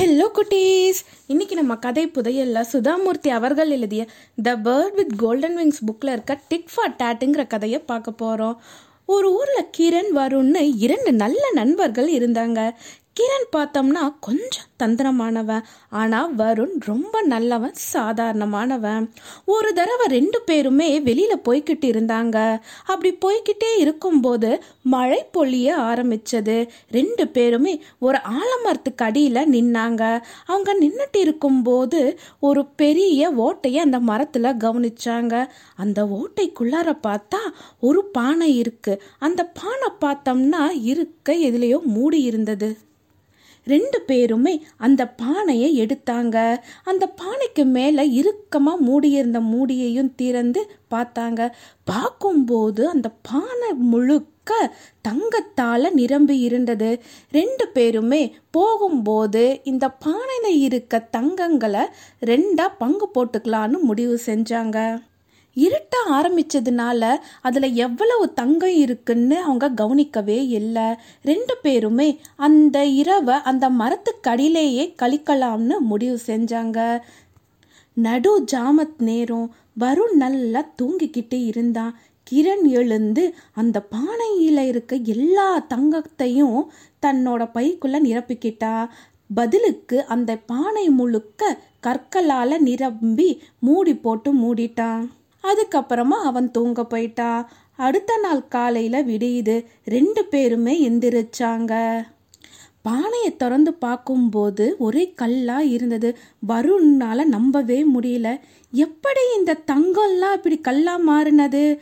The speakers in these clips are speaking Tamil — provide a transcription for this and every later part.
ஹலோ குட்டீஸ். இன்னைக்கு நம்ம கதை புதையல்ல சுதாமூர்த்தி அவர்கள் எழுதிய the bird with golden wings புக்கில் இருக்க டிக் ஃபார் டேட்டுங்கிற கதையை பார்க்க போகிறோம் ஒரு ஊரில் கிரண் வருண்னு இரண்டு நல்ல நண்பர்கள் இருந்தாங்க. கிரண் பார்த்தோம்னா கொஞ்சம் தந்திரமானவன். ஆனால் வருண் ரொம்ப நல்லவன் சாதாரணமானவன். ஒரு தடவை ரெண்டு பேருமே வெளியில் போய்கிட்டு இருந்தாங்க. அப்படி போய்கிட்டே இருக்கும்போது மழை பொழிய ஆரம்பிச்சது. ரெண்டு பேருமே ஒரு ஆலமரத்துக்கு அடியில் நின்னாங்க. அவங்க நின்றுட்டு இருக்கும்போது ஒரு பெரிய ஓட்டையை அந்த மரத்தில் கவனிச்சாங்க. அந்த ஓட்டைக்குள்ளார பார்த்தா ஒரு பானை இருக்கு. அந்த பானை பார்த்தோம்னா இருக்க எதுலேயோ மூடி இருந்தது ரெண்டு பேருமே அந்த பானையை எடுத்தாங்க. அந்த பானைக்கு மேலே இறுக்கமாக மூடியிருந்த மூடியையும் திறந்து பார்த்தாங்க. பார்க்கும்போது அந்த பானை முழுக்க தங்கத்தால் நிரம்பி இருந்தது. ரெண்டு பேருமே போகும்போது இந்த பானையில் இருக்க தங்கங்களை ரெண்டாக பங்கு போட்டுக்கலான்னு முடிவு செஞ்சாங்க. இருட்ட ஆரம்பிச்சதுனால அதில் எவ்வளவு தங்கம் இருக்குன்னு அவங்க கவனிக்கவே இல்லை. ரெண்டு பேருமே அந்த இரவை அந்த மரத்துக்கடியிலேயே கழிக்கலாம்னு முடிவு செஞ்சாங்க. நடு ஜாமத் நேரம் வருண் நல்லா தூங்கிக்கிட்டு இருந்தான். கிரண் எழுந்து அந்த பானையில் இருக்க எல்லா தங்கத்தையும் தன்னோட பைக்குள்ள நிரப்பிக்கிட்டா. பதிலுக்கு அந்த பானை முழுக்க கற்களால் நிரம்பி மூடி போட்டு மூடிட்டான். அதுக்கப்புறமா அவன் தூங்க போயிட்டான் அடுத்த நாள் காலையில் விடியுது. ரெண்டு பேருமே எந்திரிச்சாங்க. பானையை திறந்து பார்க்கும்போது ஒரே கல்லாக இருந்தது. வருணால நம்பவே முடியல. எப்படி இந்த தங்கம்லாம் இப்படி கல்லாக மாறினது?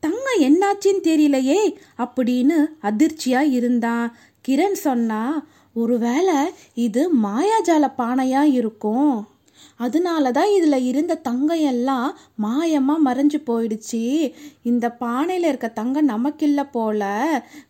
தங்கம் என்னாச்சின்னு தெரியலையே அப்படின்னு அதிர்ச்சியாக இருந்தான். கிரண் சொன்னா ஒருவேளை இது மாயாஜால பானையாக இருக்கும்? அதனால தான் இதில் இருந்த தங்கம் எல்லாம் மாயமாக மறைஞ்சு போயிடுச்சு. இந்த பானையில் இருக்க தங்கம் நமக்கில்லை போல.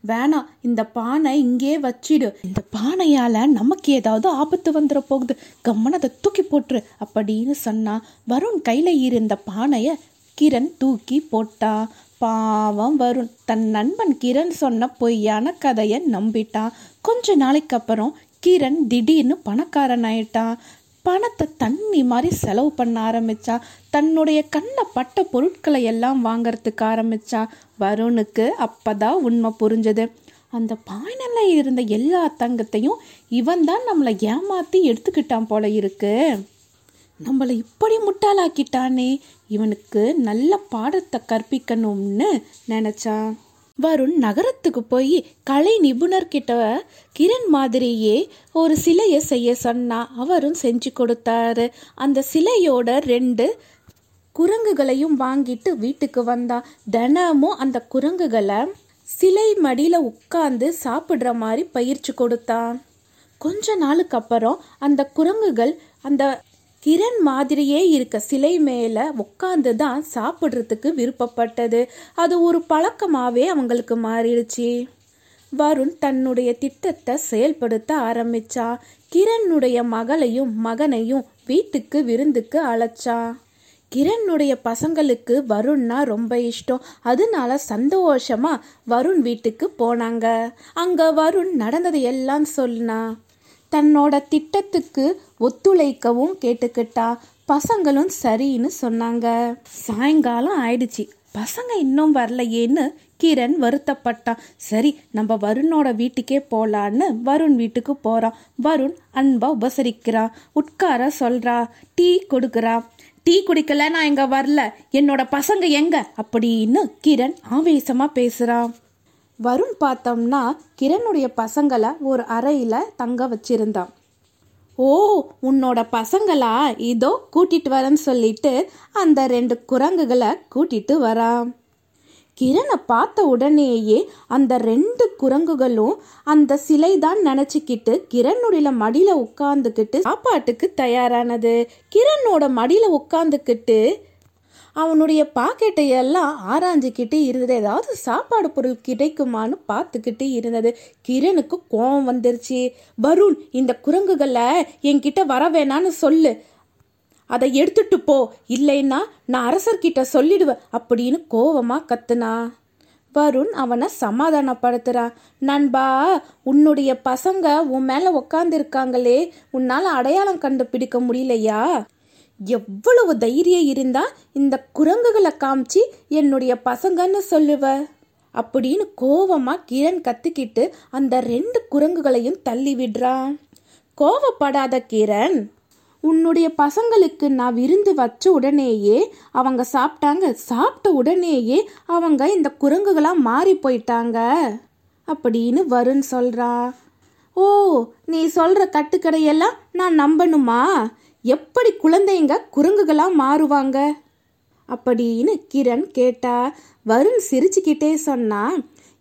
வேணாம் இந்த பானை இங்கே வச்சிடு. இந்த பானையால் நமக்கு ஏதாவது ஆபத்து வந்துட போகுது. கம்மன் அதை தூக்கி போட்டுரு அப்படின்னு சொன்னா வருண் கையில் இருந்த பானையை கிரண் தூக்கி போட்டான் பாவம் வருண். தன் நண்பன் கிரண் சொன்ன பொய்யான கதையை நம்பிட்டான் கொஞ்ச நாளைக்கு அப்புறம் கிரண் திடீர்னு பணக்காரன் ஆயிட்டான் பணத்தை தண்ணி மாதிரி செலவு பண்ண ஆரம்பிச்சா தன்னுடைய கண்ணை பட்ட பொருட்களை எல்லாம் வாங்கறதுக்கு ஆரம்பிச்சா வருணுக்கு அப்போதான் உண்மை புரிஞ்சது. அந்த பாயனில் இருந்த எல்லா தங்கத்தையும் இவன் தான் நம்மளை ஏமாற்றி எடுத்துக்கிட்டான் போல இருக்கு. நம்மளை இப்படி முட்டாளாக்கிட்டானே இவனுக்கு நல்ல பாடத்தை கற்பிக்கணும்னு நினச்சான். வருண் நகரத்துக்கு போய் கலை நிபுணர்கிட்ட கிரண் மாதிரியே ஒரு சிலையை செய்ய சொன்னா அவரும் செஞ்சு கொடுத்தாரு. அந்த சிலையோட ரெண்டு குரங்குகளையும் வாங்கிட்டு வீட்டுக்கு வந்தா. தினமும் அந்த குரங்குகளை சிலை மடியில் உட்காந்து சாப்பிட்ற மாதிரி பயிற்சி கொடுத்தான். கொஞ்ச நாளுக்கு அப்புறம் அந்த குரங்குகள் அந்த கிரண் மாதிரியே இருக்க சிலை மேலே உட்காந்து தான் சாப்பிட்றதுக்கு விருப்பப்பட்டது. அது ஒரு பழக்கமாகவே அவங்களுக்கு மாறிடுச்சு. வருண் தன்னுடைய திட்டத்தை செயல்படுத்த ஆரம்பிச்சா. கிரணுடைய மகளையும் மகனையும் வீட்டுக்கு விருந்துக்கு அழைச்சான் கிரணுடைய பசங்களுக்கு வருண்னா ரொம்ப இஷ்டம். அதனால சந்தோஷமா வருண் வீட்டுக்கு போனாங்க. அங்க வருண் நடந்ததை எல்லாம் சொன்னா. தன்னோட திட்டத்துக்கு ஒத்துழைக்கவும் கேட்டுக்கிட்டா. பசங்களும் சரின்னு சொன்னாங்க. சாயங்காலம் ஆயிடுச்சு. பசங்க இன்னும் வரலையேன்னு கிரண் வருத்தப்பட்டான். சரி நம்ம வருணோட வீட்டுக்கே போலான்னு வருண் வீட்டுக்கு போறான். வருண் அன்பா உபசரிக்கிறான் உட்கார சொல்றா. டீ கொடுக்குறா. டீ குடிக்கல நான் இங்க வரல. என்னோட பசங்க எங்க? அப்படின்னு கிரண் ஆவேசமா பேசுறான் வருண் பார்த்தோம்னா கிரணுடைய பசங்களை ஒரு அறையில் தங்க வச்சிருந்தான். ஓ உன்னோட பசங்களா? இதோ கூட்டிட்டு வரேன்னு சொல்லிட்டு அந்த ரெண்டு குரங்குகளை கூட்டிட்டு வரான். கிரணை பார்த்த உடனேயே அந்த ரெண்டு குரங்குகளும் அந்த சிலை தான் நினச்சிக்கிட்டு கிரணுடைய மடியில் உட்காந்துக்கிட்டு சாப்பாட்டுக்கு தயாரானது. கிரனோட மடியில் உட்காந்துக்கிட்டு அவனுடைய பாக்கெட்டை எல்லாம் ஆராய்ஞ்சிக்கிட்டு இருந்தது. ஏதாவது சாப்பாடு பொருள் கிடைக்குமான்னு பார்த்துக்கிட்டு இருந்தது. கிரணுக்கு கோபம் வந்துருச்சு. வருண் இந்த குரங்குகளை என்கிட்ட வர வேணான்னு சொல்லு. அதை எடுத்துட்டு போ. இல்லைன்னா நான் அரசர்கிட்ட சொல்லிடுவேன் அப்படின்னு கோவமா கத்துனா. வருண் அவனை சமாதானப்படுத்துறான் நண்பா உன்னுடைய பசங்க உன் மேல உக்காந்துருக்காங்களே. உன்னால அடையாளம் கண்டுபிடிக்க முடியலையா? எவ்வளவு தைரியம் இருந்தா இந்த குரங்குகளை காமிச்சு என்னுடைய பசங்கன்னு சொல்லுவ. அப்படின்னு கோவமா கிரண் கத்திக்கிட்டு அந்த ரெண்டு குரங்குகளையும் தள்ளி விடுறான். கோவப்படாத கிரண் உன்னுடைய பசங்களுக்கு நான் விருந்து வச்ச உடனேயே அவங்க சாப்பிட்டாங்க. சாப்பிட்ட உடனேயே அவங்க இந்த குரங்குகளாக மாறி போயிட்டாங்க. அப்படின்னு வருண் சொல்றான். ஓ நீ சொல்ற கட்டுக்கடையெல்லாம் நான் நம்பணுமா? எப்படி குழந்தைங்க குரங்குகளாக மாறுவாங்க? அப்படின்னு கிரண் கேட்டா வருண் சிரிச்சுக்கிட்டே சொன்னா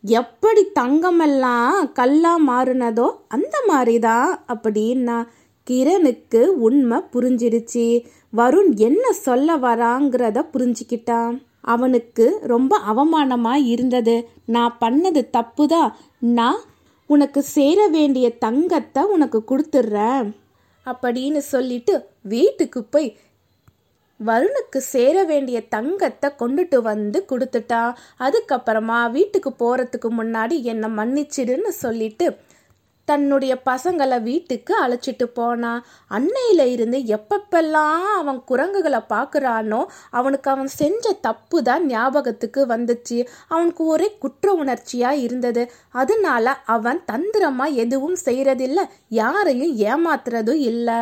எப்படி தங்கமெல்லாம் கல்லா மாறுனதோ அந்த மாதிரிதான் அப்படின்னா கிரணுக்கு உண்மை புரிஞ்சிருச்சு வருண் என்ன சொல்ல வராங்கிறத புரிஞ்சுக்கிட்டான். அவனுக்கு ரொம்ப அவமானமா இருந்தது. நான் பண்ணது தப்புதான் நான் உனக்கு சேர வேண்டிய தங்கத்தை உனக்கு கொடுத்துட்றேன். அப்படின்னு சொல்லிட்டு வீட்டுக்கு போய் வருணுக்கு சேர வேண்டிய தங்கத்தை கொண்டுட்டு வந்து கொடுத்துட்டான் அதுக்கப்புறமா வீட்டுக்கு போகிறதுக்கு முன்னாடி என்னை மன்னிச்சிடுன்னு சொல்லிட்டு தன்னுடைய பசங்களை வீட்டுக்கு அழைச்சிட்டு போனான் அன்னையில இருந்து எப்பப்பெல்லாம் அவன் குரங்குகளை பார்க்குறானோ அவனுக்கு அவன் செஞ்ச தப்பு தான் ஞாபகத்துக்கு வந்துச்சு. அவனுக்கு ஒரே குற்ற உணர்ச்சியா இருந்தது. அதனால அவன் தந்திரமா எதுவும் செய்யறதில்ல. யாரையும் ஏமாத்துறதும் இல்லை.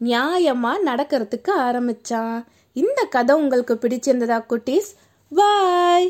நியாயமா நடக்கிறதுக்கு ஆரம்பிச்சான். இந்த கதை உங்களுக்கு பிடிச்சிருந்ததா குட்டீஸ்? பாய்!